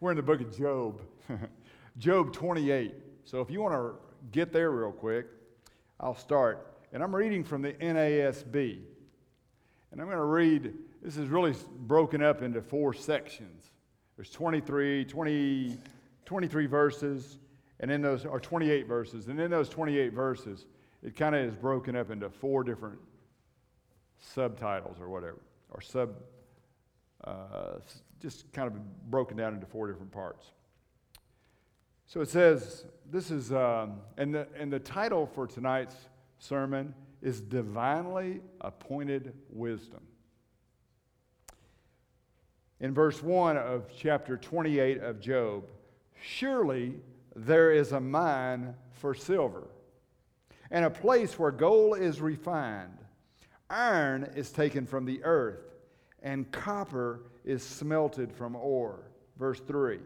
We're in the book of Job, Job 28. So if you want to get there real quick, I'll start. And I'm reading from the NASB. And I'm going to read, this is really broken up into four sections. There's 23, 20, 23 verses, and in those, or 28 verses. And in those 28 verses, it kind of is broken up into four different subtitles or whatever, or sub, uh, just kind of broken down into four different parts. So it says, this is, um, and, the, and the title for tonight's sermon is Divinely Appointed Wisdom. In verse 1 of chapter 28 of Job, surely there is a mine for silver, and a place where gold is refined. Iron is taken from the earth, and copper is smelted from ore. Verse 3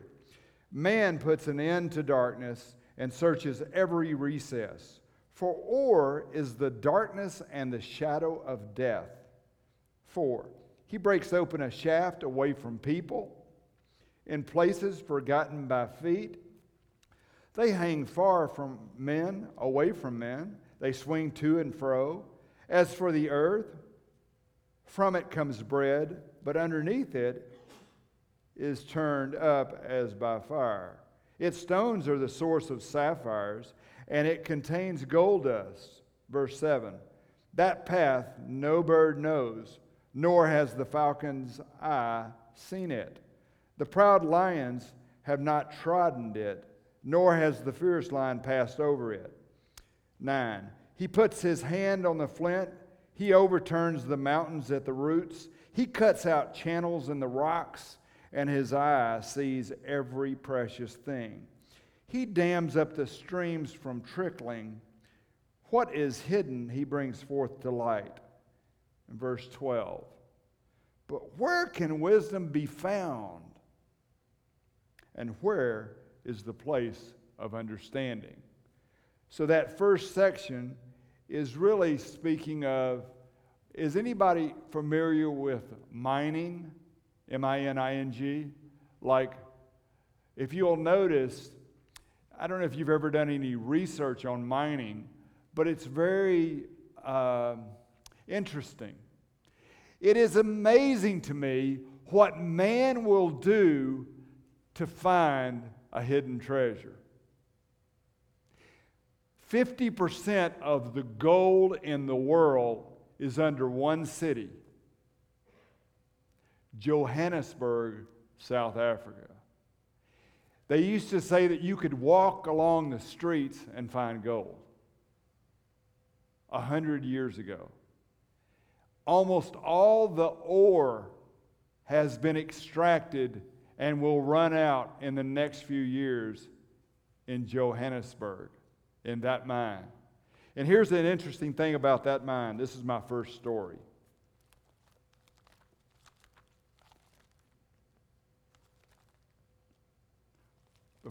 Man puts an end to darkness and searches every recess. For ore is the darkness and the shadow of death. 4. He breaks open a shaft away from people in places forgotten by feet. They hang far from men, away from men. They swing to and fro. As for the earth, from it comes bread, but underneath it is turned up as by fire. Its stones are the source of sapphires, and it contains gold dust. Verse 7 That path no bird knows, nor has the falcon's eye seen it. The proud lions have not trodden it, nor has the fierce lion passed over it. 9. He puts his hand on the flint, he overturns the mountains at the roots, he cuts out channels in the rocks, and his eye sees every precious thing. He dams up the streams from trickling. What is hidden, he brings forth to light. In verse 12. But where can wisdom be found? And where is the place of understanding? So, that first section is really speaking of is anybody familiar with mining? M I N I N G? Like, if you'll notice, I don't know if you've ever done any research on mining, but it's very uh, interesting. It is amazing to me what man will do to find a hidden treasure. 50% of the gold in the world is under one city Johannesburg, South Africa. They used to say that you could walk along the streets and find gold. A hundred years ago. Almost all the ore has been extracted and will run out in the next few years in Johannesburg, in that mine. And here's an interesting thing about that mine. This is my first story.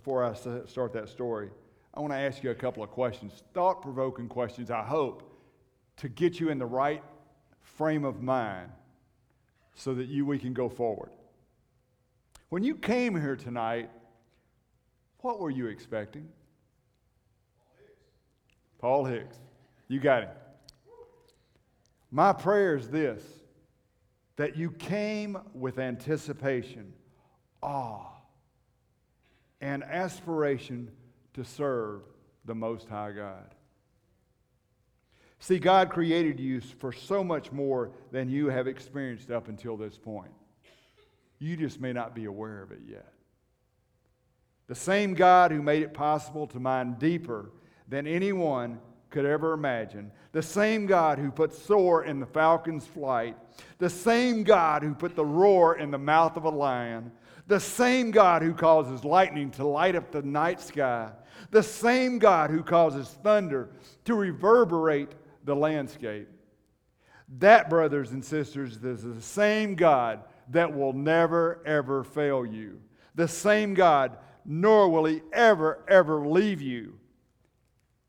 before I start that story, I want to ask you a couple of questions, thought provoking questions, I hope, to get you in the right frame of mind so that you, we can go forward. When you came here tonight, what were you expecting? Paul Hicks. You got it. My prayer is this that you came with anticipation, awe, and aspiration to serve the Most High God. See, God created you for so much more than you have experienced up until this point. You just may not be aware of it yet. The same God who made it possible to mine deeper than anyone could ever imagine, the same God who put soar in the falcon's flight, the same God who put the roar in the mouth of a lion, the same God who causes lightning to light up the night sky. The same God who causes thunder to reverberate the landscape. That, brothers and sisters, is the same God that will never, ever fail you. The same God, nor will he ever, ever leave you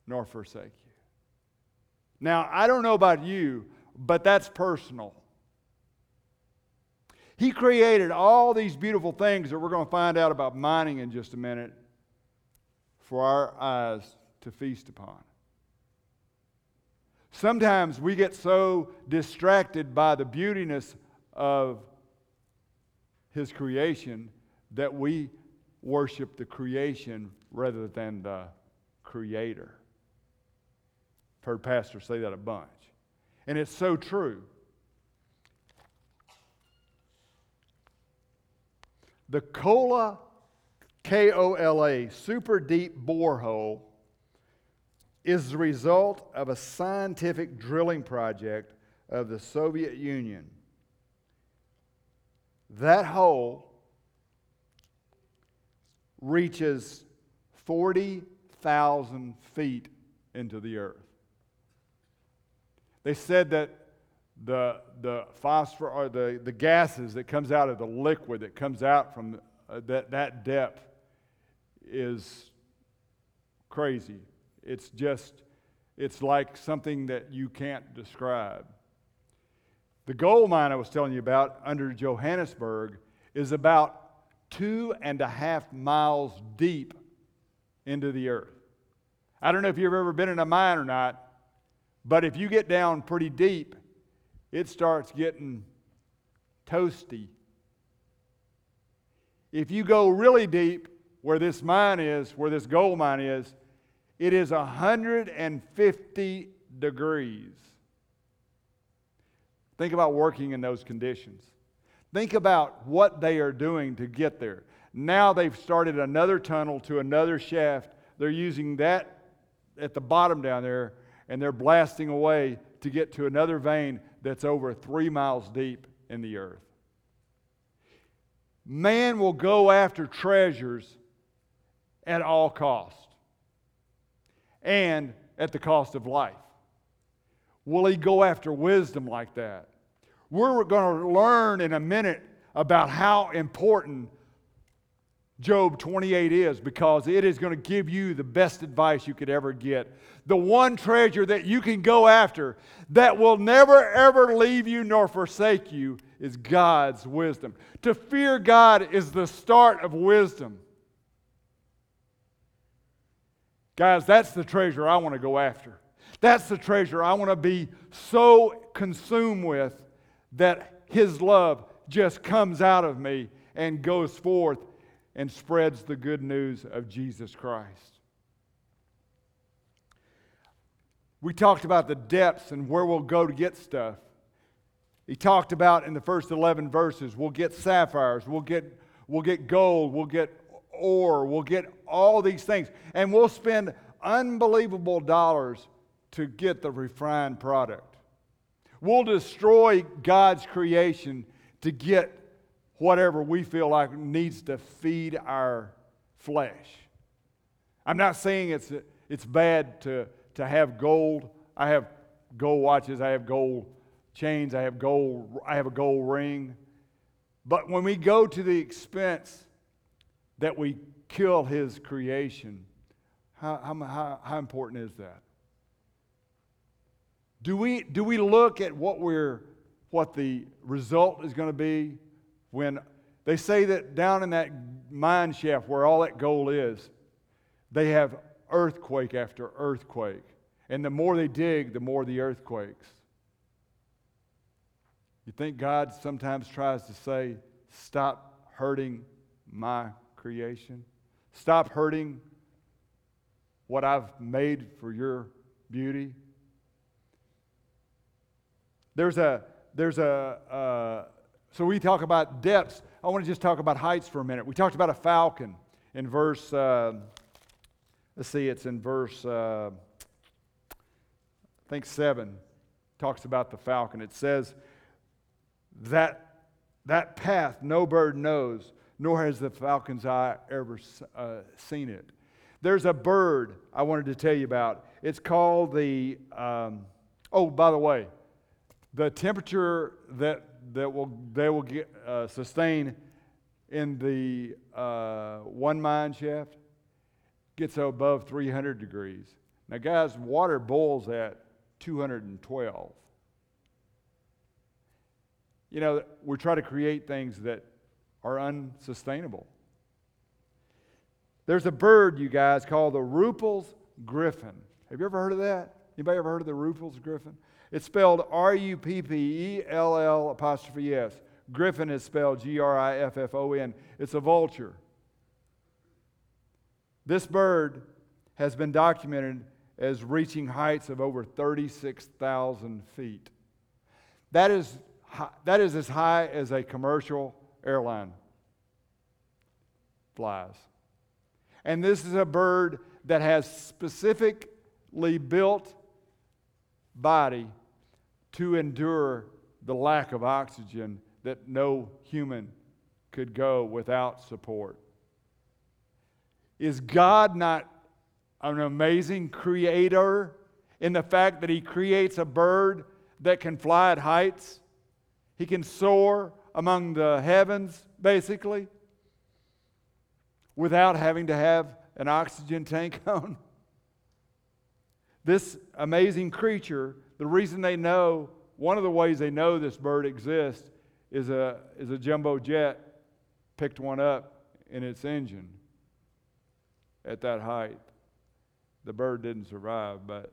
nor forsake you. Now, I don't know about you, but that's personal. He created all these beautiful things that we're going to find out about mining in just a minute for our eyes to feast upon. Sometimes we get so distracted by the beautiness of His creation that we worship the creation rather than the Creator. I've heard pastors say that a bunch. And it's so true. The Kola, K O L A, super deep borehole is the result of a scientific drilling project of the Soviet Union. That hole reaches 40,000 feet into the earth. They said that the, the phosphor or the, the gases that comes out of the liquid that comes out from uh, that, that depth is crazy. It's just, it's like something that you can't describe. The gold mine I was telling you about under Johannesburg is about two and a half miles deep into the earth. I don't know if you've ever been in a mine or not, but if you get down pretty deep, it starts getting toasty. If you go really deep, where this mine is, where this gold mine is, it is 150 degrees. Think about working in those conditions. Think about what they are doing to get there. Now they've started another tunnel to another shaft. They're using that at the bottom down there, and they're blasting away to get to another vein that's over three miles deep in the earth. Man will go after treasures at all cost and at the cost of life. Will he go after wisdom like that? We're going to learn in a minute about how important Job 28 is because it is going to give you the best advice you could ever get. The one treasure that you can go after that will never ever leave you nor forsake you is God's wisdom. To fear God is the start of wisdom. Guys, that's the treasure I want to go after. That's the treasure I want to be so consumed with that His love just comes out of me and goes forth and spreads the good news of Jesus Christ. We talked about the depths and where we'll go to get stuff. He talked about in the first 11 verses, we'll get sapphires, we'll get, we'll get gold, we'll get ore, we'll get all these things. And we'll spend unbelievable dollars to get the refined product. We'll destroy God's creation to get whatever we feel like needs to feed our flesh. I'm not saying it's, it's bad to, to have gold. I have gold watches, I have gold chains, I have gold, I have a gold ring. But when we go to the expense that we kill his creation, how, how, how important is that? Do we, do we look at what we're what the result is going to be when they say that down in that mine shaft where all that gold is, they have earthquake after earthquake. And the more they dig, the more the earthquakes. You think God sometimes tries to say, Stop hurting my creation? Stop hurting what I've made for your beauty? There's a, there's a, uh, so we talk about depths. I want to just talk about heights for a minute. We talked about a falcon in verse, uh, let's see, it's in verse, uh, I think 7, talks about the falcon. It says, that, that path no bird knows, nor has the falcon's eye ever uh, seen it. There's a bird I wanted to tell you about. It's called the, um, oh, by the way, the temperature that that will, they will get, uh, sustain in the uh, one mine shaft gets above 300 degrees. Now, guys, water boils at 212. you know, we try to create things that are unsustainable. There's a bird, you guys, called the Ruppell's griffon. Have you ever heard of that? Anybody ever heard of the Ruppell's griffon? It's spelled R U P P E L L apostrophe S. Griffon is spelled G R I F F O N. It's a vulture. This bird has been documented as reaching heights of over 36,000 feet. That is, that is as high as a commercial airline flies. And this is a bird that has specifically built body to endure the lack of oxygen that no human could go without support. Is God not an amazing creator in the fact that He creates a bird that can fly at heights? He can soar among the heavens, basically, without having to have an oxygen tank on. This amazing creature, the reason they know, one of the ways they know this bird exists is a, is a jumbo jet picked one up in its engine at that height. The bird didn't survive, but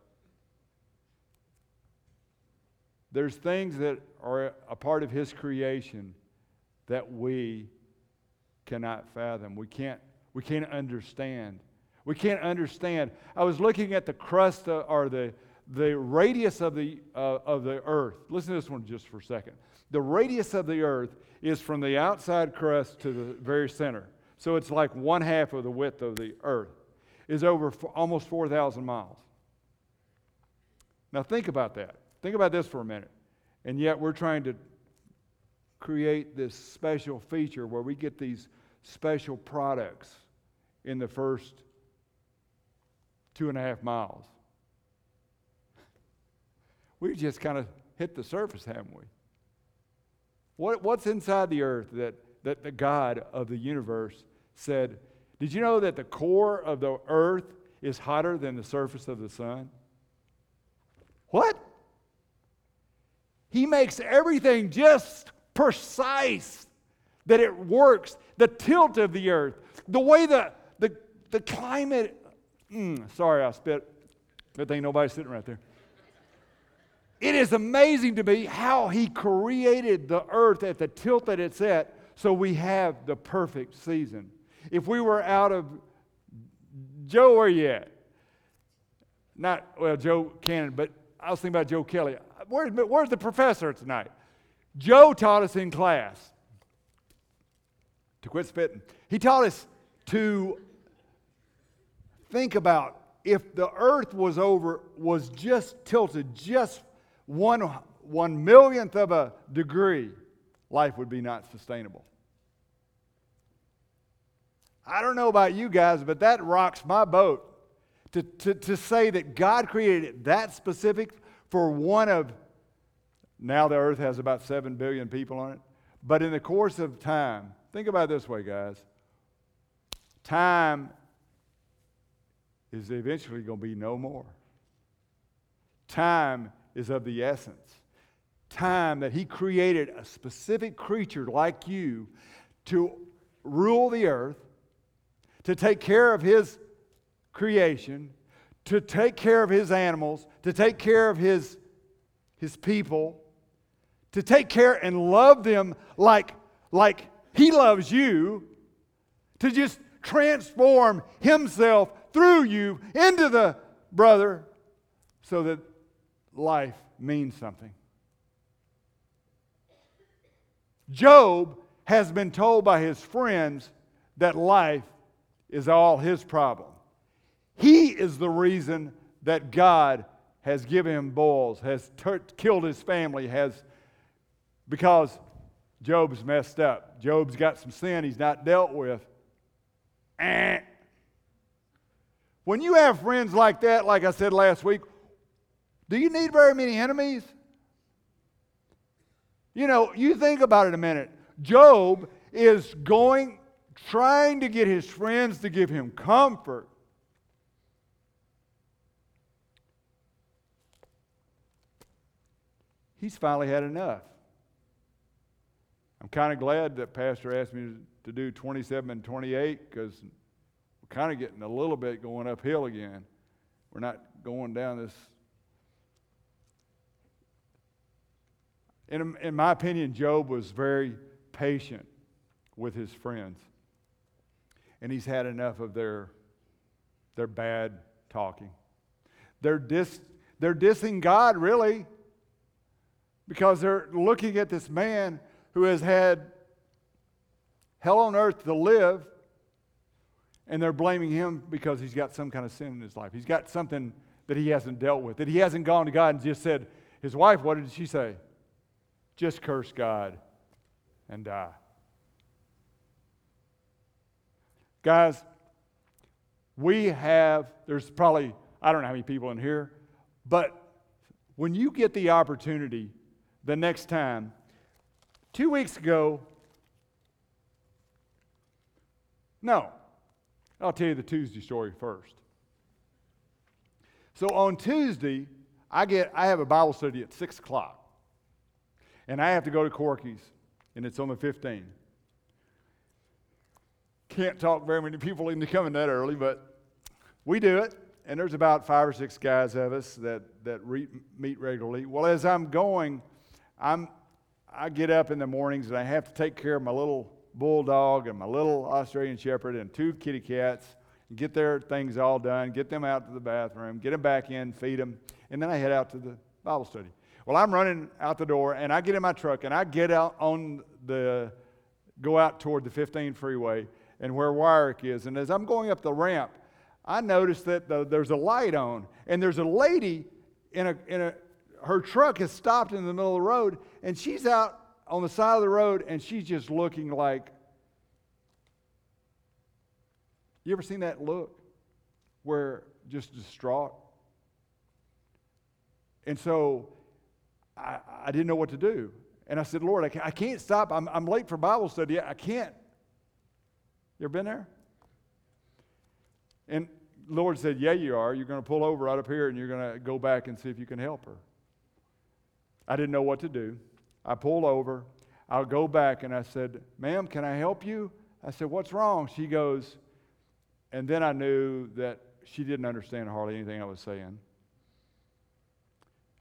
there's things that are a part of his creation that we cannot fathom. We can't, we can't understand. We can't understand. I was looking at the crust or the, the radius of the, uh, of the earth. Listen to this one just for a second. The radius of the earth is from the outside crust to the very center. So it's like one half of the width of the earth, is over almost 4,000 miles. Now think about that. Think about this for a minute. And yet we're trying to create this special feature where we get these special products in the first two and a half miles. We've just kind of hit the surface, haven't we? What, what's inside the earth that, that the God of the universe said? Did you know that the core of the earth is hotter than the surface of the sun? What? He makes everything just precise that it works. The tilt of the earth, the way the, the, the climate. Mm, sorry, I spit. Good thing nobody's sitting right there. It is amazing to me how he created the earth at the tilt that it's at so we have the perfect season. If we were out of Joe, where you at? Not, well, Joe Cannon, but I was thinking about Joe Kelly. Where's, where's the professor tonight? Joe taught us in class to quit spitting. He taught us to think about if the earth was over, was just tilted just one, one millionth of a degree, life would be not sustainable. I don't know about you guys, but that rocks my boat. To, to, to say that God created it that specific for one of, now the earth has about 7 billion people on it, but in the course of time, think about this way, guys. Time is eventually going to be no more. Time is of the essence. Time that He created a specific creature like you to rule the earth, to take care of His creation, to take care of His animals, to take care of His, his people, to take care and love them like, like He loves you, to just transform Himself through you into the brother so that life means something. Job has been told by his friends that life is all his problem. He is the reason that God has given him boils, has ter- killed his family, has because Job's messed up. Job's got some sin he's not dealt with. Eh. When you have friends like that, like I said last week, do you need very many enemies? You know, you think about it a minute. Job is going, trying to get his friends to give him comfort. He's finally had enough. I'm kind of glad that Pastor asked me to do 27 and 28 because we're kind of getting a little bit going uphill again. We're not going down this. In, in my opinion, Job was very patient with his friends. And he's had enough of their, their bad talking. They're, dis, they're dissing God, really, because they're looking at this man who has had hell on earth to live, and they're blaming him because he's got some kind of sin in his life. He's got something that he hasn't dealt with, that he hasn't gone to God and just said, his wife, what did she say? Just curse God and die. Guys, we have, there's probably, I don't know how many people in here, but when you get the opportunity the next time, two weeks ago, no, I'll tell you the Tuesday story first. So on Tuesday, I get I have a Bible study at six o'clock, and I have to go to Corky's, and it's on the 15th. Can't talk very many people into coming that early, but we do it. And there's about five or six guys of us that, that re- meet regularly. Well, as I'm going, I'm, I get up in the mornings and I have to take care of my little bulldog and my little Australian shepherd and two kitty cats and get their things all done, get them out to the bathroom, get them back in, feed them, and then I head out to the Bible study. Well, I'm running out the door and I get in my truck and I get out on the, go out toward the 15 freeway and where Wyrick is. And as I'm going up the ramp, I notice that the, there's a light on, and there's a lady in a, in a, her truck has stopped in the middle of the road, and she's out on the side of the road, and she's just looking like. You ever seen that look where just distraught? And so I, I didn't know what to do. And I said, Lord, I can't stop. I'm, I'm late for Bible study. I can't you ever been there? And Lord said, Yeah, you are. You're going to pull over right up here and you're going to go back and see if you can help her. I didn't know what to do. I pulled over. I'll go back and I said, Ma'am, can I help you? I said, What's wrong? She goes, and then I knew that she didn't understand hardly anything I was saying.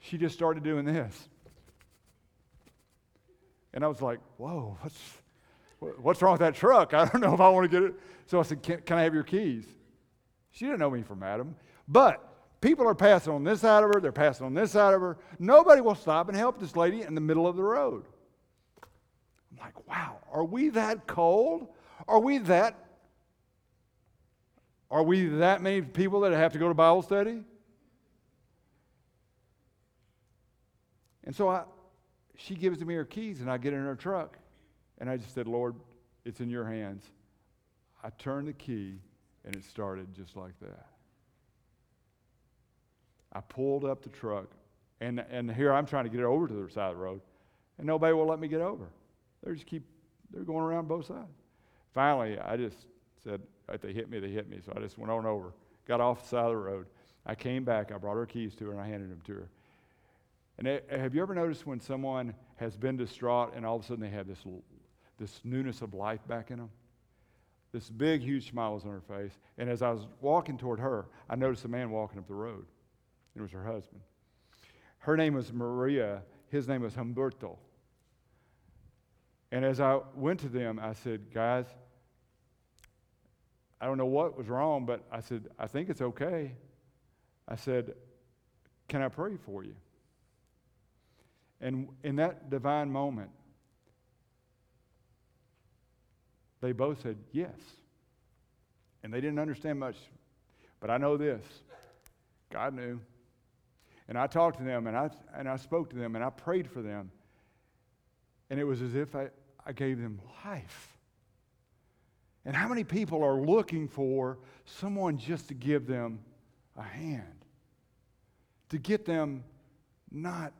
She just started doing this. And I was like, Whoa, what's, What's wrong with that truck? I don't know if I want to get it. So I said, Can, can I have your keys? She didn't know me from Adam. But people are passing on this side of her, they're passing on this side of her. Nobody will stop and help this lady in the middle of the road. I'm like, wow, are we that cold? Are we that are we that many people that have to go to Bible study? And so I, she gives me her keys, and I get in her truck. And I just said, Lord, it's in your hands. I turned the key, and it started just like that. I pulled up the truck, and, and here I'm trying to get it over to the side of the road, and nobody will let me get over. They just keep, they're going around both sides. Finally, I just said, if they hit me, they hit me. So I just went on over, got off the side of the road. I came back, I brought her keys to her, and I handed them to her. And have you ever noticed when someone has been distraught and all of a sudden they have this this newness of life back in them. This big, huge smile was on her face. And as I was walking toward her, I noticed a man walking up the road. It was her husband. Her name was Maria. His name was Humberto. And as I went to them, I said, Guys, I don't know what was wrong, but I said, I think it's okay. I said, Can I pray for you? And in that divine moment, They both said yes. And they didn't understand much. But I know this God knew. And I talked to them and I, and I spoke to them and I prayed for them. And it was as if I, I gave them life. And how many people are looking for someone just to give them a hand? To get them not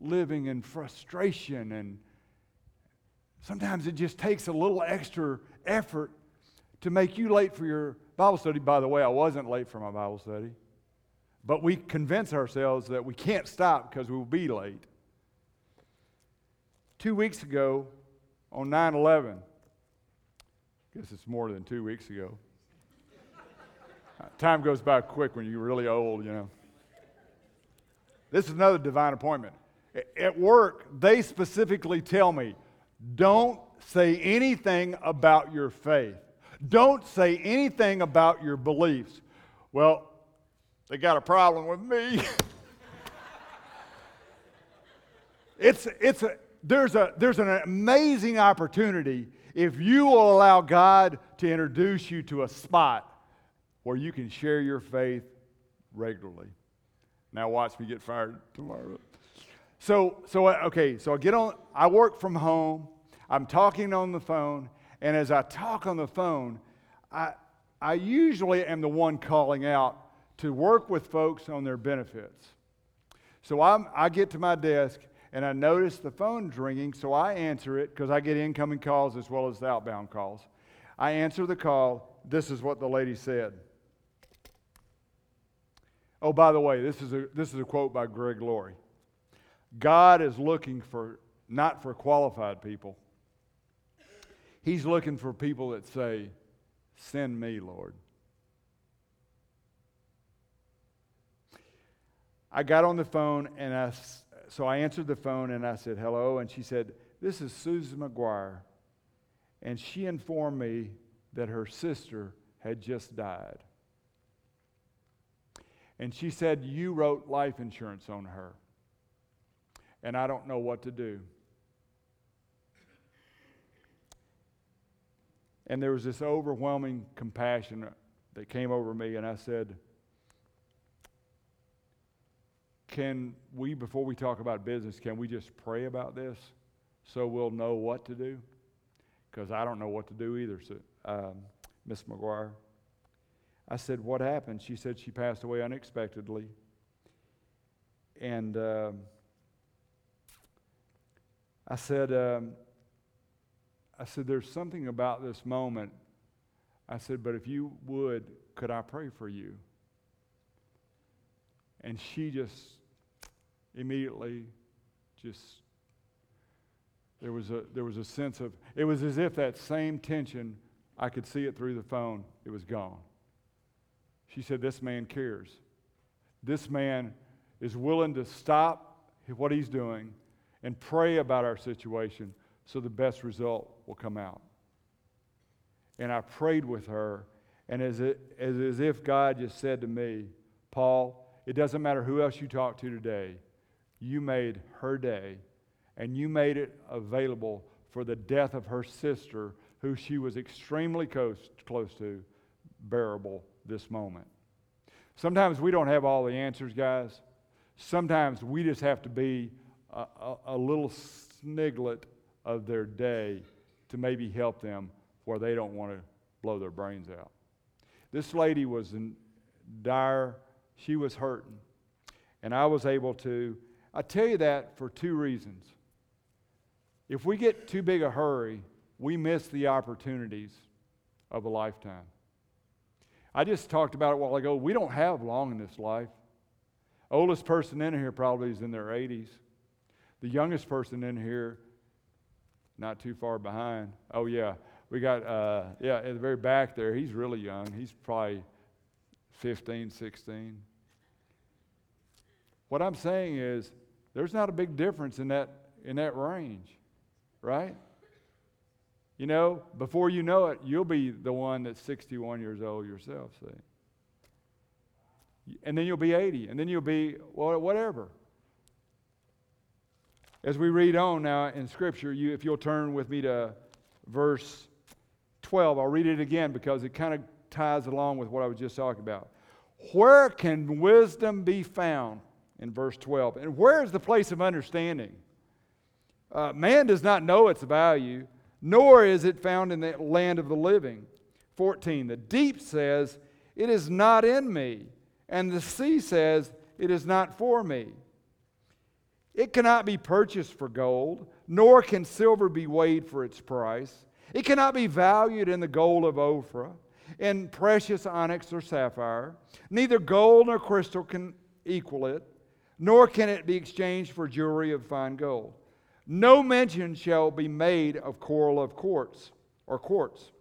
living in frustration and Sometimes it just takes a little extra effort to make you late for your Bible study. By the way, I wasn't late for my Bible study. But we convince ourselves that we can't stop because we will be late. Two weeks ago, on 9 11. I Guess it's more than two weeks ago. Time goes by quick when you're really old, you know. This is another divine appointment. At work, they specifically tell me don't say anything about your faith, don't say anything about your beliefs. Well, they got a problem with me. it's, it's a, there's, a, there's an amazing opportunity if you will allow God to introduce you to a spot where you can share your faith regularly. Now watch me get fired tomorrow. So, so okay, so I get on, I work from home, I'm talking on the phone, and as I talk on the phone, I, I usually am the one calling out to work with folks on their benefits. So I'm, I get to my desk and I notice the phone's ringing, so I answer it because I get incoming calls as well as outbound calls. I answer the call. This is what the lady said. Oh, by the way, this is a, this is a quote by Greg Laurie. God is looking for not for qualified people. He's looking for people that say, Send me, Lord. I got on the phone and I, so I answered the phone and I said, Hello. And she said, This is Susan McGuire. And she informed me that her sister had just died. And she said, You wrote life insurance on her. And I don't know what to do. And there was this overwhelming compassion that came over me, and I said, Can we, before we talk about business, can we just pray about this so we'll know what to do? Because I don't know what to do either, so, um, Miss McGuire. I said, What happened? She said she passed away unexpectedly. And uh, I said, um, I said, There's something about this moment. I said, But if you would, could I pray for you? And she just immediately just there was a there was a sense of it was as if that same tension I could see it through the phone it was gone she said, This man cares. This man is willing to stop what he's doing and pray about our situation so the best result will come out. And I prayed with her, and as, it, as, as if God just said to me, Paul, it doesn't matter who else you talk to today, you made her day, and you made it available for the death of her sister, who she was extremely close, close to, bearable this moment. Sometimes we don't have all the answers, guys. Sometimes we just have to be a, a, little sniglet of their day to maybe help them where they don't want to blow their brains out. This lady was in dire, she was hurting. And I was able to, I tell you that for two reasons. If we get too big a hurry, we miss the opportunities of a lifetime. I just talked about it a while ago. We don't have long in this life. Oldest person in here probably is in their 80s. The youngest person in here, not too far behind. Oh, yeah. We got, uh, yeah, at the very back there, he's really young. He's probably 15, 16. What I'm saying is, there's not a big difference in that, in that range, right? You know, before you know it, you'll be the one that's 61 years old yourself, see. And then you'll be 80, and then you'll be whatever. As we read on now in Scripture, you, if you'll turn with me to verse 12, I'll read it again because it kind of ties along with what I was just talking about. Where can wisdom be found? In verse 12. And where is the place of understanding? Uh, man does not know its value nor is it found in the land of the living. 14. The deep says, It is not in me. And the sea says, It is not for me. It cannot be purchased for gold, nor can silver be weighed for its price. It cannot be valued in the gold of Ophir, in precious onyx or sapphire. Neither gold nor crystal can equal it, nor can it be exchanged for jewelry of fine gold. No mention shall be made of coral of quartz or quartz,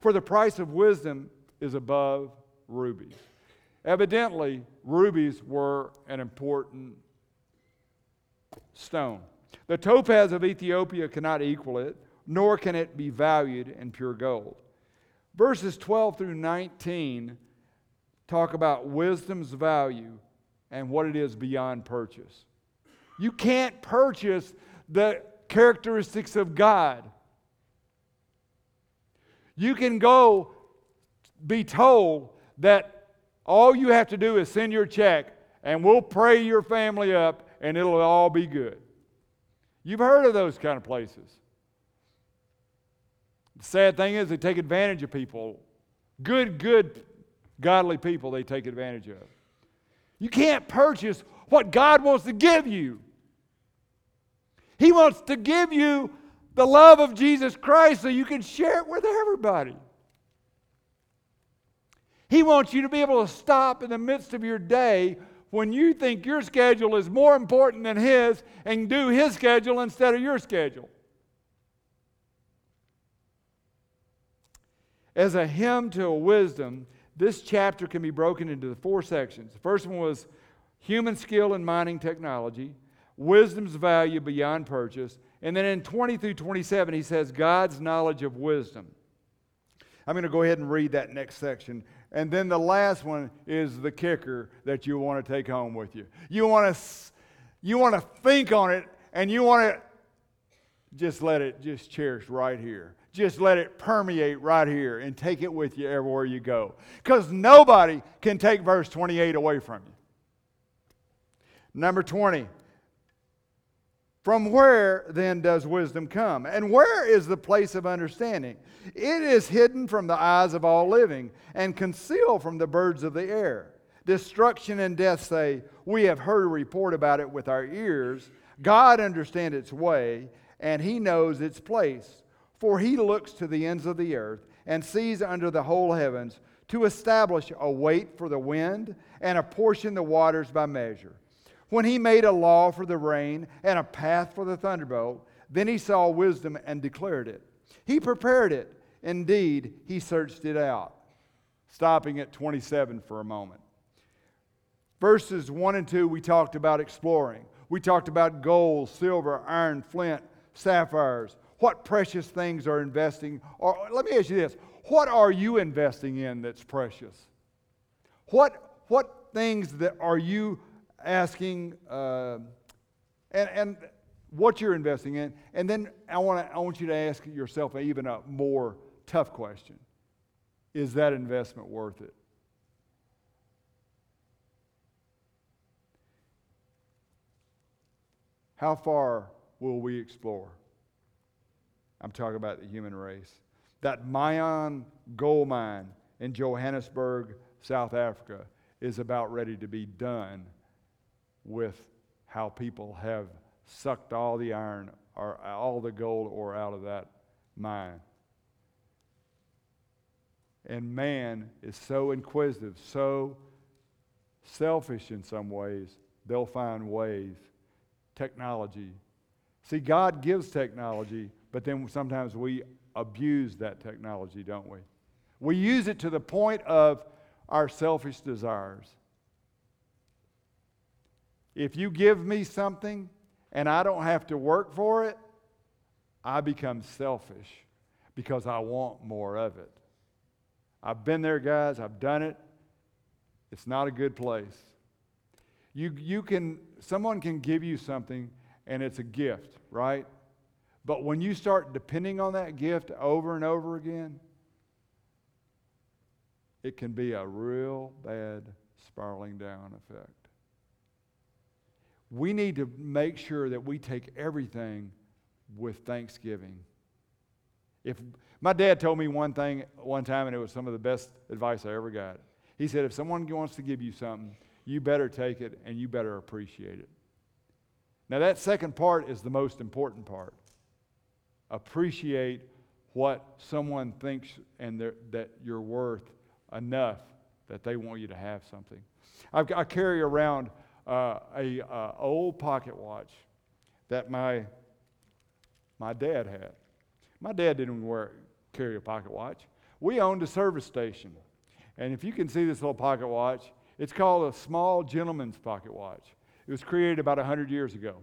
for the price of wisdom is above rubies. Evidently, rubies were an important stone. The topaz of Ethiopia cannot equal it, nor can it be valued in pure gold. Verses 12 through 19 talk about wisdom's value and what it is beyond purchase. You can't purchase the characteristics of God. You can go be told that all you have to do is send your check and we'll pray your family up and it'll all be good. You've heard of those kind of places. The sad thing is, they take advantage of people. Good, good, godly people they take advantage of. You can't purchase what God wants to give you. He wants to give you the love of Jesus Christ so you can share it with everybody. He wants you to be able to stop in the midst of your day when you think your schedule is more important than His and do His schedule instead of your schedule. As a hymn to a wisdom, this chapter can be broken into the four sections. The first one was human skill in mining technology, wisdom's value beyond purchase, and then in 20 through 27, he says God's knowledge of wisdom. I'm going to go ahead and read that next section. And then the last one is the kicker that you want to take home with you. You want to, you want to think on it and you want to just let it just cherish right here. Just let it permeate right here and take it with you everywhere you go. Because nobody can take verse 28 away from you. Number 20. From where then does wisdom come? And where is the place of understanding? It is hidden from the eyes of all living and concealed from the birds of the air. Destruction and death say, We have heard a report about it with our ears. God understands its way, and he knows its place. For he looks to the ends of the earth and sees under the whole heavens to establish a weight for the wind and apportion the waters by measure. When he made a law for the rain and a path for the thunderbolt, then he saw wisdom and declared it. He prepared it. Indeed, he searched it out. Stopping at 27 for a moment. Verses 1 and 2, we talked about exploring. We talked about gold, silver, iron, flint, sapphires, what precious things are investing or let me ask you this what are you investing in that's precious what what things that are you asking uh, and and what you're investing in. And then i want to i want you to ask yourself even a more tough question. Is that investment worth it? How far will we explore? I'm talking about the human race. That Mayan gold mine in Johannesburg, South Africa, is about ready to be done with how people have sucked all the iron or all the gold ore out of that mine. And man is so inquisitive, so selfish in some ways, they'll find ways. Technology. See, God gives technology but then sometimes we abuse that technology, don't we? We use it to the point of our selfish desires. If you give me something and I don't have to work for it, I become selfish because I want more of it. I've been there, guys. I've done it. It's not a good place. You, you can, someone can give you something and it's a gift, right? But when you start depending on that gift over and over again, it can be a real bad spiraling down effect. We need to make sure that we take everything with thanksgiving. If my dad told me one thing one time, and it was some of the best advice I ever got. He said, if someone wants to give you something, you better take it and you better appreciate it. Now, that second part is the most important part appreciate what someone thinks and that you're worth enough that they want you to have something. I've, i carry around uh, a uh, old pocket watch that my my dad had. My dad didn't wear, carry a pocket watch. We owned a service station. And if you can see this little pocket watch, it's called a small gentleman's pocket watch. It was created about 100 years ago.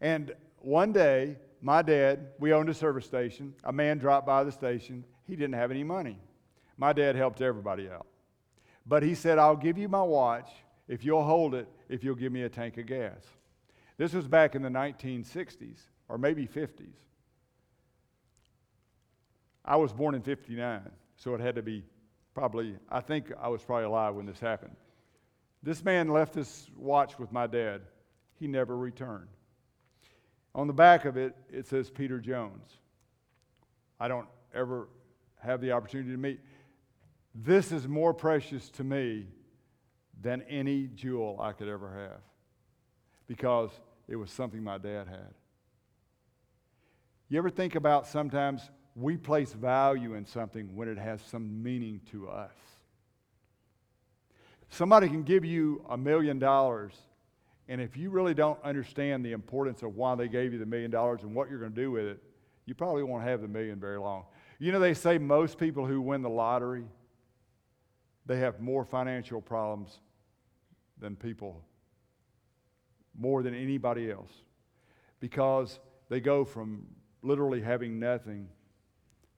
And one day, my dad, we owned a service station. A man dropped by the station. He didn't have any money. My dad helped everybody out. But he said, I'll give you my watch if you'll hold it, if you'll give me a tank of gas. This was back in the 1960s or maybe 50s. I was born in 59, so it had to be probably, I think I was probably alive when this happened. This man left this watch with my dad. He never returned. On the back of it, it says Peter Jones. I don't ever have the opportunity to meet. This is more precious to me than any jewel I could ever have because it was something my dad had. You ever think about sometimes we place value in something when it has some meaning to us? Somebody can give you a million dollars, and if you really don't understand the importance of why they gave you the million dollars and what you're going to do with it, you probably won't have the million very long. You know, they say most people who win the lottery, they have more financial problems than people, more than anybody else, because they go from literally having nothing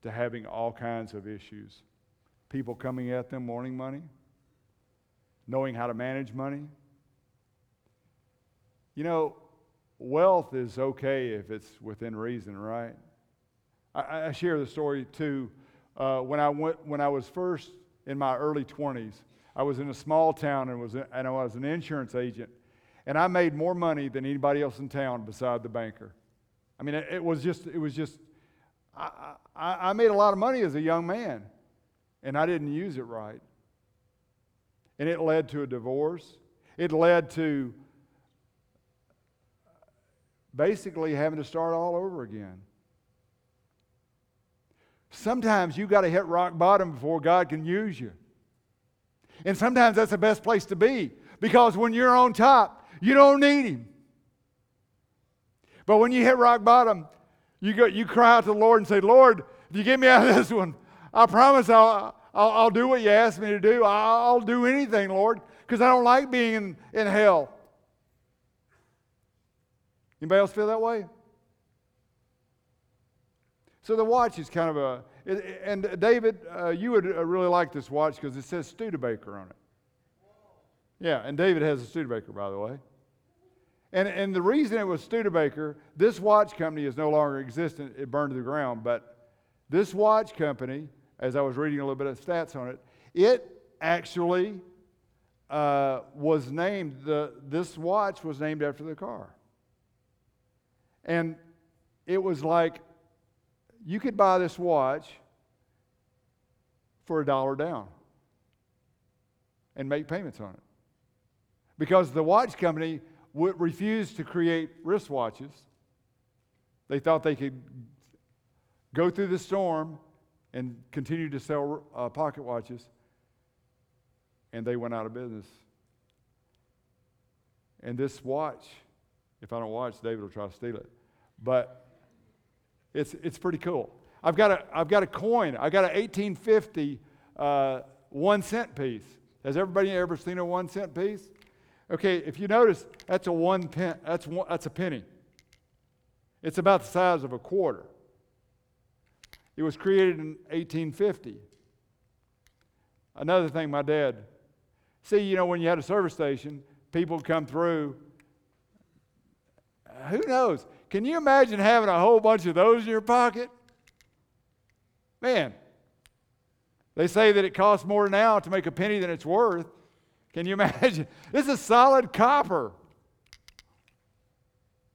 to having all kinds of issues. People coming at them wanting money, knowing how to manage money. You know, wealth is okay if it's within reason, right? I, I share the story too. Uh, when, I went, when I was first in my early 20s, I was in a small town and, was, and I was an insurance agent. And I made more money than anybody else in town beside the banker. I mean, it, it was just, it was just, I, I, I made a lot of money as a young man, and I didn't use it right. And it led to a divorce. It led to basically having to start all over again. Sometimes you got to hit rock bottom before God can use you. And sometimes that's the best place to be because when you're on top, you don't need Him. But when you hit rock bottom, you, go, you cry out to the Lord and say, Lord, if you get me out of this one, I promise I'll, I'll, I'll do what you ask me to do. I'll, do anything, Lord, because I don't like being in, in hell. Anybody else feel that way? So the watch is kind of a, and David, uh, you would uh, really like this watch because it says Studebaker on it. Yeah, and David has a Studebaker, by the way. And, and the reason it was Studebaker, this watch company is no longer existent. It burned to the ground. But this watch company, as I was reading a little bit of stats on it, it actually uh, was named, the, this watch was named after the car. And it was like you could buy this watch for a dollar down and make payments on it. Because the watch company would refuse to create wristwatches. They thought they could go through the storm and continue to sell uh, pocket watches, and they went out of business. And this watch, if I don't watch, David will try to steal it. But it's, it's pretty cool. I've got a, I've got a coin. I've got an 1850 uh, one cent piece. Has everybody ever seen a one cent piece? Okay, if you notice, that's a one pen, that's, one, that's a penny. It's about the size of a quarter. It was created in 1850. Another thing, my dad, see, you know, when you had a service station, people would come through. Who knows? Can you imagine having a whole bunch of those in your pocket? Man, they say that it costs more now to make a penny than it's worth. Can you imagine? This is solid copper.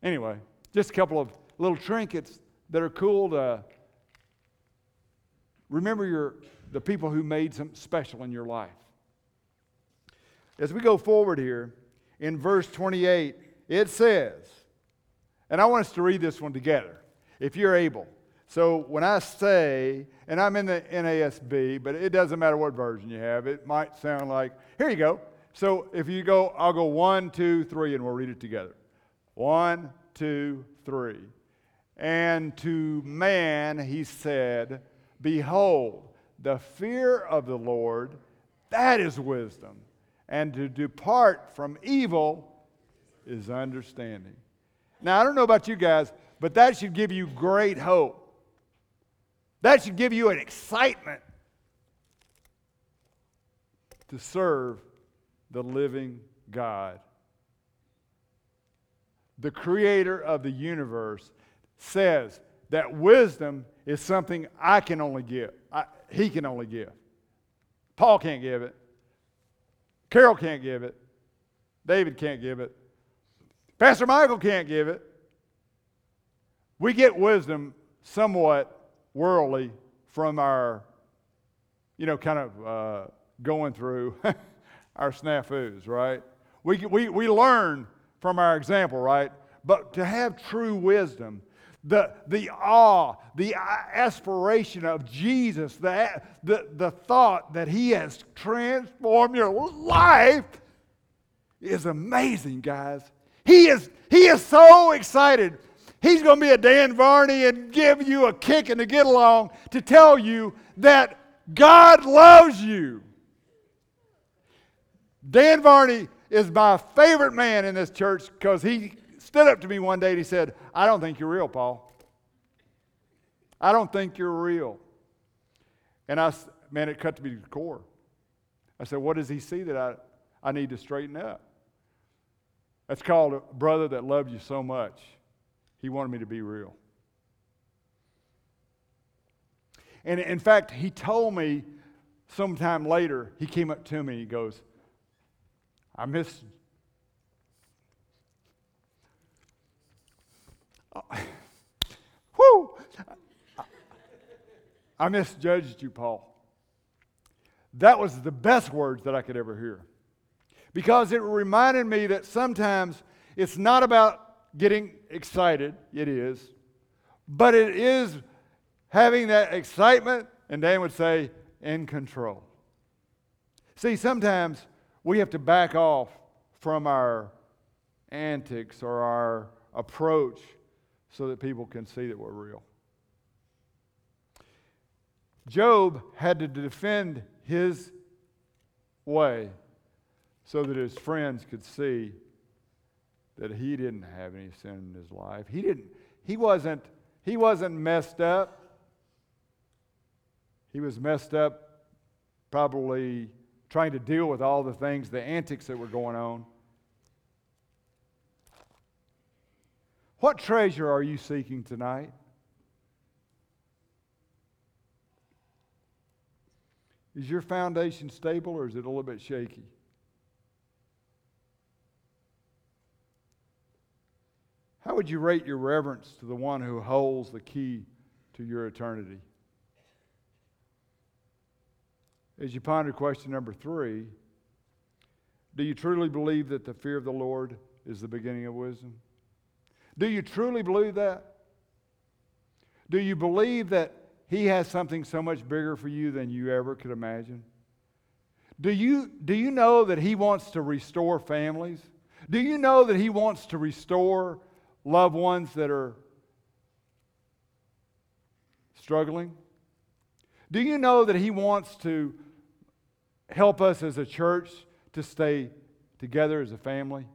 Anyway, just a couple of little trinkets that are cool to remember your, the people who made something special in your life. As we go forward here, in verse 28, it says, and I want us to read this one together, if you're able. So when I say, and I'm in the NASB, but it doesn't matter what version you have, it might sound like, here you go. So if you go, I'll go one, two, three, and we'll read it together. One, two, three. And to man he said, Behold, the fear of the Lord, that is wisdom. And to depart from evil is understanding. Now, I don't know about you guys, but that should give you great hope. That should give you an excitement to serve the living God. The creator of the universe says that wisdom is something I can only give. I, he can only give. Paul can't give it. Carol can't give it. David can't give it. Pastor Michael can't give it. We get wisdom somewhat worldly from our, you know, kind of uh, going through our snafus, right? We, we, we learn from our example, right? But to have true wisdom, the, the awe, the aspiration of Jesus, the, the, the thought that He has transformed your life is amazing, guys. He is, he is so excited. He's going to be a Dan Varney and give you a kick and a get along to tell you that God loves you. Dan Varney is my favorite man in this church because he stood up to me one day and he said, I don't think you're real, Paul. I don't think you're real. And I, man, it cut to me to the core. I said, What does he see that I, I need to straighten up? That's called a brother that loved you so much. He wanted me to be real. And in fact, he told me sometime later, he came up to me, and he goes, I miss. whoo! I misjudged you, Paul. That was the best words that I could ever hear. Because it reminded me that sometimes it's not about getting excited, it is, but it is having that excitement, and Dan would say, in control. See, sometimes we have to back off from our antics or our approach so that people can see that we're real. Job had to defend his way so that his friends could see that he didn't have any sin in his life. He didn't he wasn't he wasn't messed up. He was messed up probably trying to deal with all the things, the antics that were going on. What treasure are you seeking tonight? Is your foundation stable or is it a little bit shaky? How would you rate your reverence to the one who holds the key to your eternity? As you ponder question number three, do you truly believe that the fear of the Lord is the beginning of wisdom? Do you truly believe that? Do you believe that He has something so much bigger for you than you ever could imagine? Do you, do you know that He wants to restore families? Do you know that He wants to restore loved ones that are struggling? Do you know that He wants to help us as a church to stay together as a family?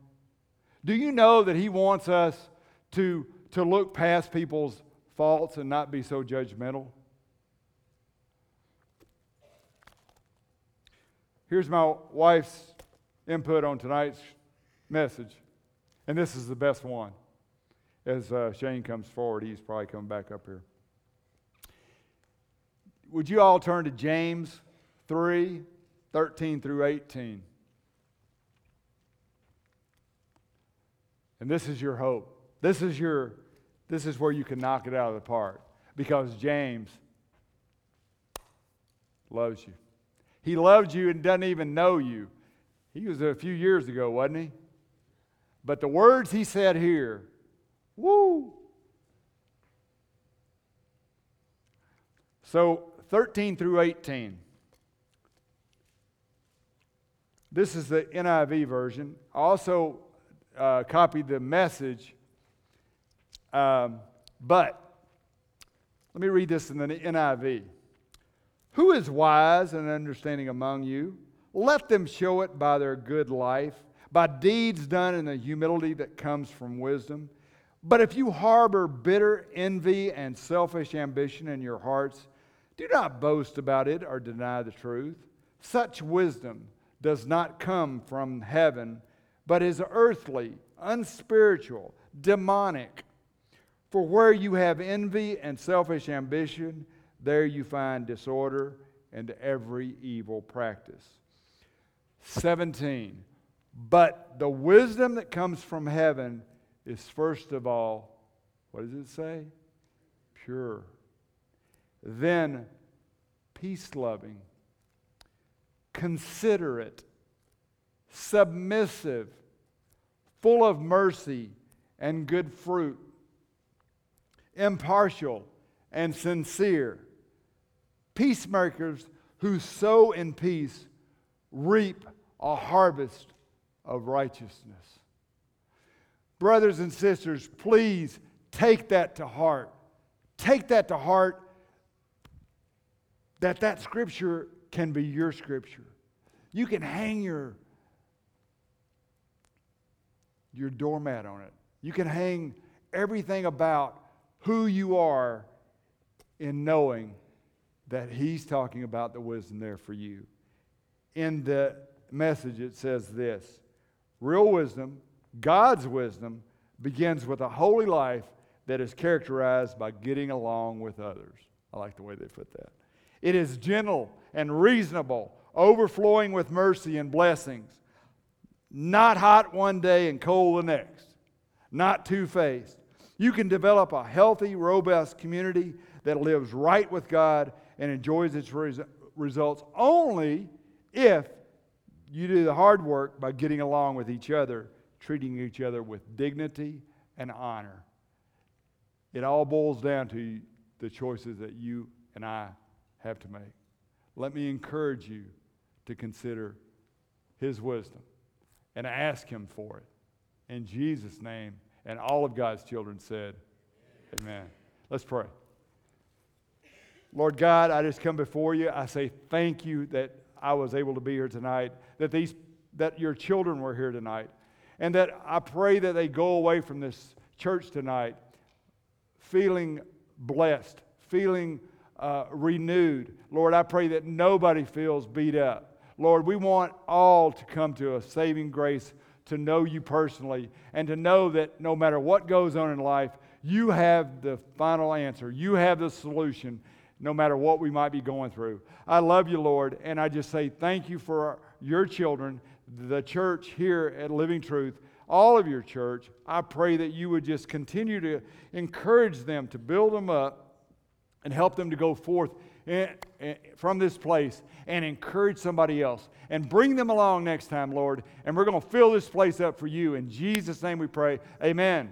Do you know that He wants us to, to look past people's faults and not be so judgmental? Here's my wife's input on tonight's message, and this is the best one. As uh, Shane comes forward, he's probably coming back up here. Would you all turn to James 3 13 through 18. And this is your hope. This is your this is where you can knock it out of the park because James loves you. He loves you and doesn't even know you. He was a few years ago, wasn't he? But the words he said here, woo. So 13 through 18. This is the NIV version. I also uh, copied the message. Um, But, let me read this in the NIV. Who is wise and understanding among you? Let them show it by their good life, by deeds done in the humility that comes from wisdom. But if you harbor bitter envy and selfish ambition in your hearts, do not boast about it or deny the truth. Such wisdom does not come from heaven, but is earthly, unspiritual, demonic. For where you have envy and selfish ambition, there you find disorder and every evil practice. 17. But the wisdom that comes from heaven is first of all, what does it say? Pure. Then peace loving, considerate, submissive, full of mercy and good fruit, impartial and sincere, peacemakers who sow in peace reap a harvest of righteousness. Brothers and sisters, please take that to heart. Take that to heart that that scripture can be your scripture. You can hang your your doormat on it. You can hang everything about who you are in knowing that he's talking about the wisdom there for you. In the message it says this. Real wisdom God's wisdom begins with a holy life that is characterized by getting along with others. I like the way they put that. It is gentle and reasonable, overflowing with mercy and blessings. Not hot one day and cold the next. Not two faced. You can develop a healthy, robust community that lives right with God and enjoys its res- results only if you do the hard work by getting along with each other treating each other with dignity and honor. It all boils down to the choices that you and I have to make. Let me encourage you to consider His wisdom and ask Him for it. In Jesus' name, and all of God's children said, Amen. Let's pray. Lord God, I just come before you. I say thank you that I was able to be here tonight, that these that your children were here tonight. And that I pray that they go away from this church tonight feeling blessed, feeling uh, renewed. Lord, I pray that nobody feels beat up. Lord, we want all to come to a saving grace to know you personally and to know that no matter what goes on in life, you have the final answer. You have the solution no matter what we might be going through. I love you, Lord, and I just say thank you for your children the church here at Living Truth, all of your church, I pray that you would just continue to encourage them, to build them up, and help them to go forth in, in, from this place and encourage somebody else and bring them along next time, Lord. And we're going to fill this place up for you. In Jesus' name we pray. Amen.